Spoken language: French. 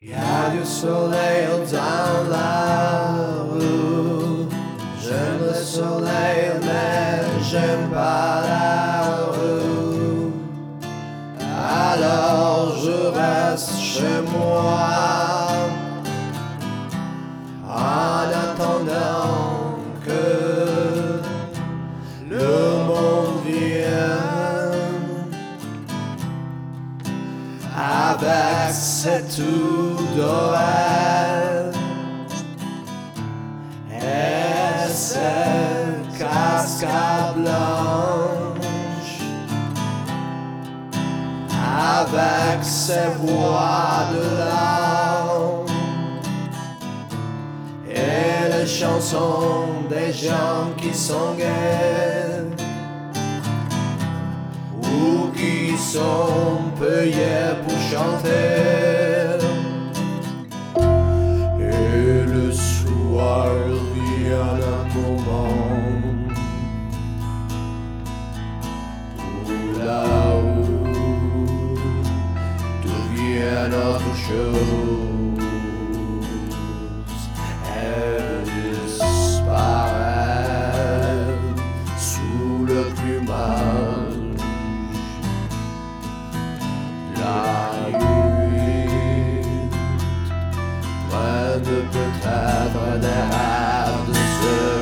Y a du soleil dans la rue. J'aime le soleil, mais j'aime pas la rue. Alors je reste chez moi. Avec ses tout d'oreilles et ses cascades blanches avec ses voix de larmes. Et les chansons des gens qui sont gays ou qui sont payés pour chanter. Et le soir vient un moment où la route devient autre chose. De peut-être des rêves de ceux